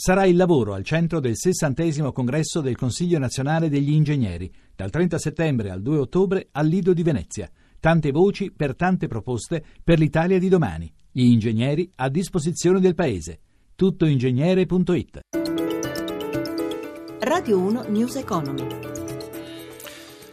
Sarà il lavoro al centro del sessantesimo congresso del Consiglio nazionale degli ingegneri, dal 30 settembre al 2 ottobre al Lido di Venezia. Tante voci per tante proposte per l'Italia di domani. Gli ingegneri a disposizione del Paese. Tuttoingegnere.it Radio 1 News Economy.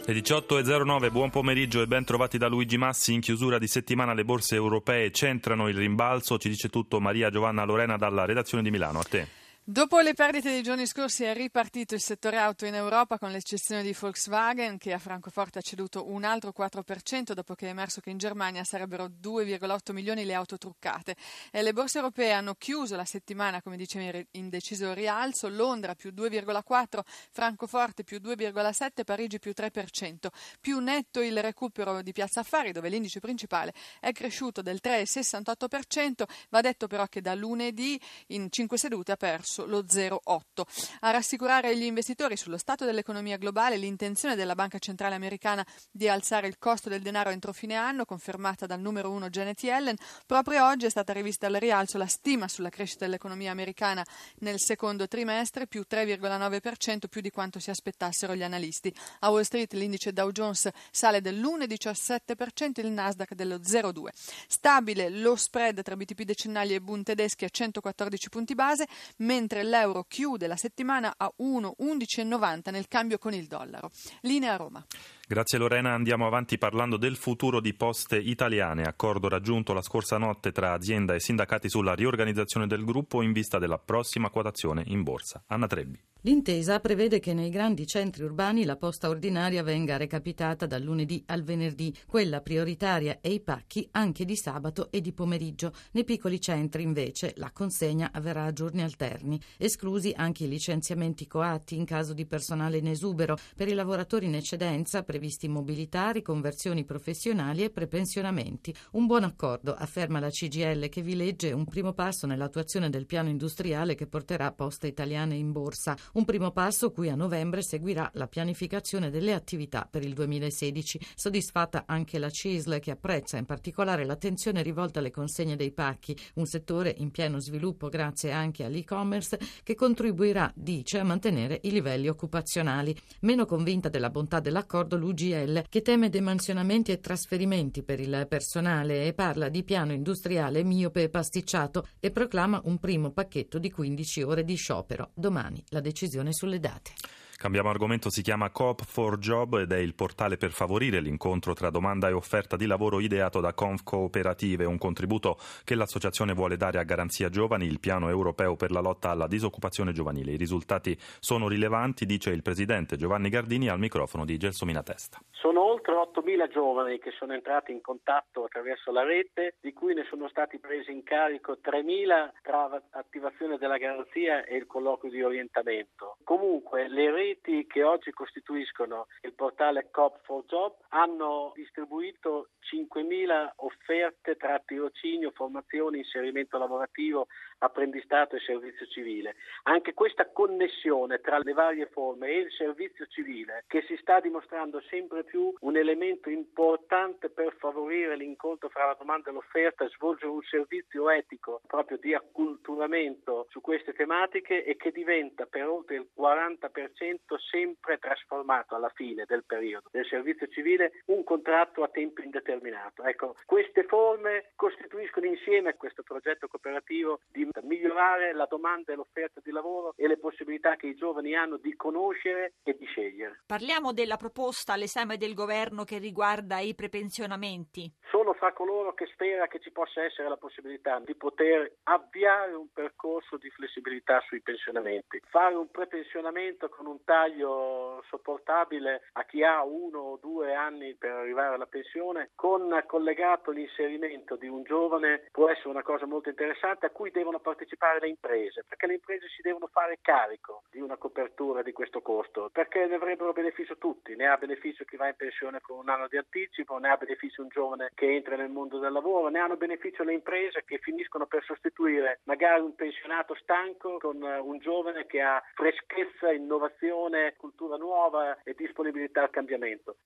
Le 18.09, buon pomeriggio e ben trovati da Luigi Massi. In chiusura di settimana le borse europee centrano il rimbalzo. Ci dice tutto Maria Giovanna Lorena dalla redazione di Milano. A te. Dopo le perdite dei giorni scorsi è ripartito il settore auto in Europa con l'eccezione di Volkswagen che a Francoforte ha ceduto un altro 4% dopo che è emerso che in Germania sarebbero 2,8 milioni le auto truccate. E le borse europee hanno chiuso la settimana, come dicevi, in deciso rialzo, Londra più 2,4, Francoforte più 2,7, Parigi più 3%. Più netto il recupero di Piazza Affari dove l'indice principale è cresciuto del 3,68%, va detto però che da lunedì in 5 sedute ha perso verso lo 0,8. A rassicurare gli investitori sullo stato dell'economia globale l'intenzione della Banca Centrale Americana di alzare il costo del denaro entro fine anno, confermata dal numero uno Janet Yellen, proprio oggi è stata rivista al rialzo la stima sulla crescita dell'economia americana nel secondo trimestre, più 3,9%, più di quanto si aspettassero gli analisti. A Wall Street l'indice Dow Jones sale dell'1,17%, il Nasdaq dello 0,2%. Stabile lo spread tra BTP decennali e Bund tedeschi a 114 punti base, mentre mentre l'euro chiude la settimana a 1,1190 nel cambio con il dollaro. Linea Roma. Grazie Lorena, andiamo avanti parlando del futuro di Poste Italiane, accordo raggiunto la scorsa notte tra azienda e sindacati sulla riorganizzazione del gruppo in vista della prossima quotazione in borsa. Anna Trebbi. L'intesa prevede che nei grandi centri urbani la posta ordinaria venga recapitata dal lunedì al venerdì, quella prioritaria e i pacchi anche di sabato e di pomeriggio. Nei piccoli centri invece la consegna avverrà a giorni alterni, esclusi anche i licenziamenti coatti in caso di personale in esubero per i lavoratori in eccedenza previsti mobilità, riconversioni professionali e prepensionamenti. Un buon accordo, afferma la CGL che vi legge un primo passo nell'attuazione del piano industriale che porterà Poste Italiane in borsa. Un primo passo cui a novembre seguirà la pianificazione delle attività per il 2016. Soddisfatta anche la CISL che apprezza in particolare l'attenzione rivolta alle consegne dei pacchi, un settore in pieno sviluppo grazie anche all'e-commerce che contribuirà, dice, a mantenere i livelli occupazionali. Meno convinta della bontà dell'accordo l'UGL che teme demansionamenti e trasferimenti per il personale e parla di piano industriale miope e pasticciato e proclama un primo pacchetto di 15 ore di sciopero. Domani la decisione sulle date. Cambiamo argomento, si chiama Coop for Job ed è il portale per favorire l'incontro tra domanda e offerta di lavoro ideato da Conf Cooperative, un contributo che l'associazione vuole dare a Garanzia Giovani, il piano europeo per la lotta alla disoccupazione giovanile. I risultati sono rilevanti, dice il presidente Giovanni Gardini al microfono di Gelsomina Testa. Sono oltre 8.000 giovani che sono entrati in contatto attraverso la rete, di cui ne sono stati presi in carico 3.000 tra attivazione della garanzia e il colloquio di orientamento. Comunque le reti che oggi costituiscono il portale Cop4Job hanno distribuito 5.000 offerte tra tirocinio, formazione, inserimento lavorativo, apprendistato e servizio civile. Anche questa connessione tra le varie forme e il servizio civile che si sta dimostrando sempre più un elemento importante per favorire l'incontro fra la domanda e l'offerta, svolgere un servizio etico proprio di acculturamento su queste tematiche e che diventa per oltre il 40% sempre trasformato alla fine del periodo del servizio civile un contratto a tempo indeterminato. Ecco, queste forme costituiscono insieme questo progetto cooperativo di migliorare la domanda e l'offerta di lavoro e le possibilità che i giovani hanno di conoscere e di scegliere. Parliamo della proposta all'esame del governo che riguarda i prepensionamenti. Sono fra coloro che spera che ci possa essere la possibilità di poter avviare un percorso di flessibilità sui pensionamenti, fare un prepensionamento con un taglio sopportabile a chi ha uno o due anni per arrivare alla pensione, con collegato l'inserimento di un giovane può essere una cosa molto interessante a cui devono partecipare le imprese, perché le imprese si devono fare carico di una copertura di questo costo, perché ne avrebbero beneficio tutti, ne ha beneficio chi va in pensione con un anno di anticipo, ne ha beneficio un giovane che entra nel mondo del lavoro, ne hanno beneficio le imprese che finiscono per sostituire magari un pensionato stanco con un giovane che ha freschezza, innovazione, cultura nuova e disponibilità al cambiamento.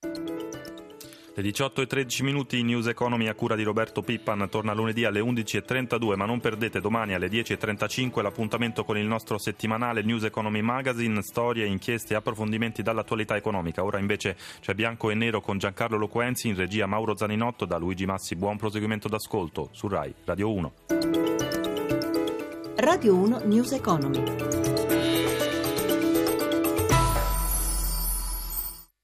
Le 18 e 13 minuti News Economy a cura di Roberto Pippan torna lunedì alle 11.32 ma non perdete domani alle 10.35 l'appuntamento con il nostro settimanale News Economy Magazine, storie, inchieste e approfondimenti dall'attualità economica. Ora invece c'è Bianco e Nero con Giancarlo Loquenzi in regia Mauro Zaninotto da Luigi Massi. Buon proseguimento d'ascolto su RAI Radio 1. Radio 1 News Economy.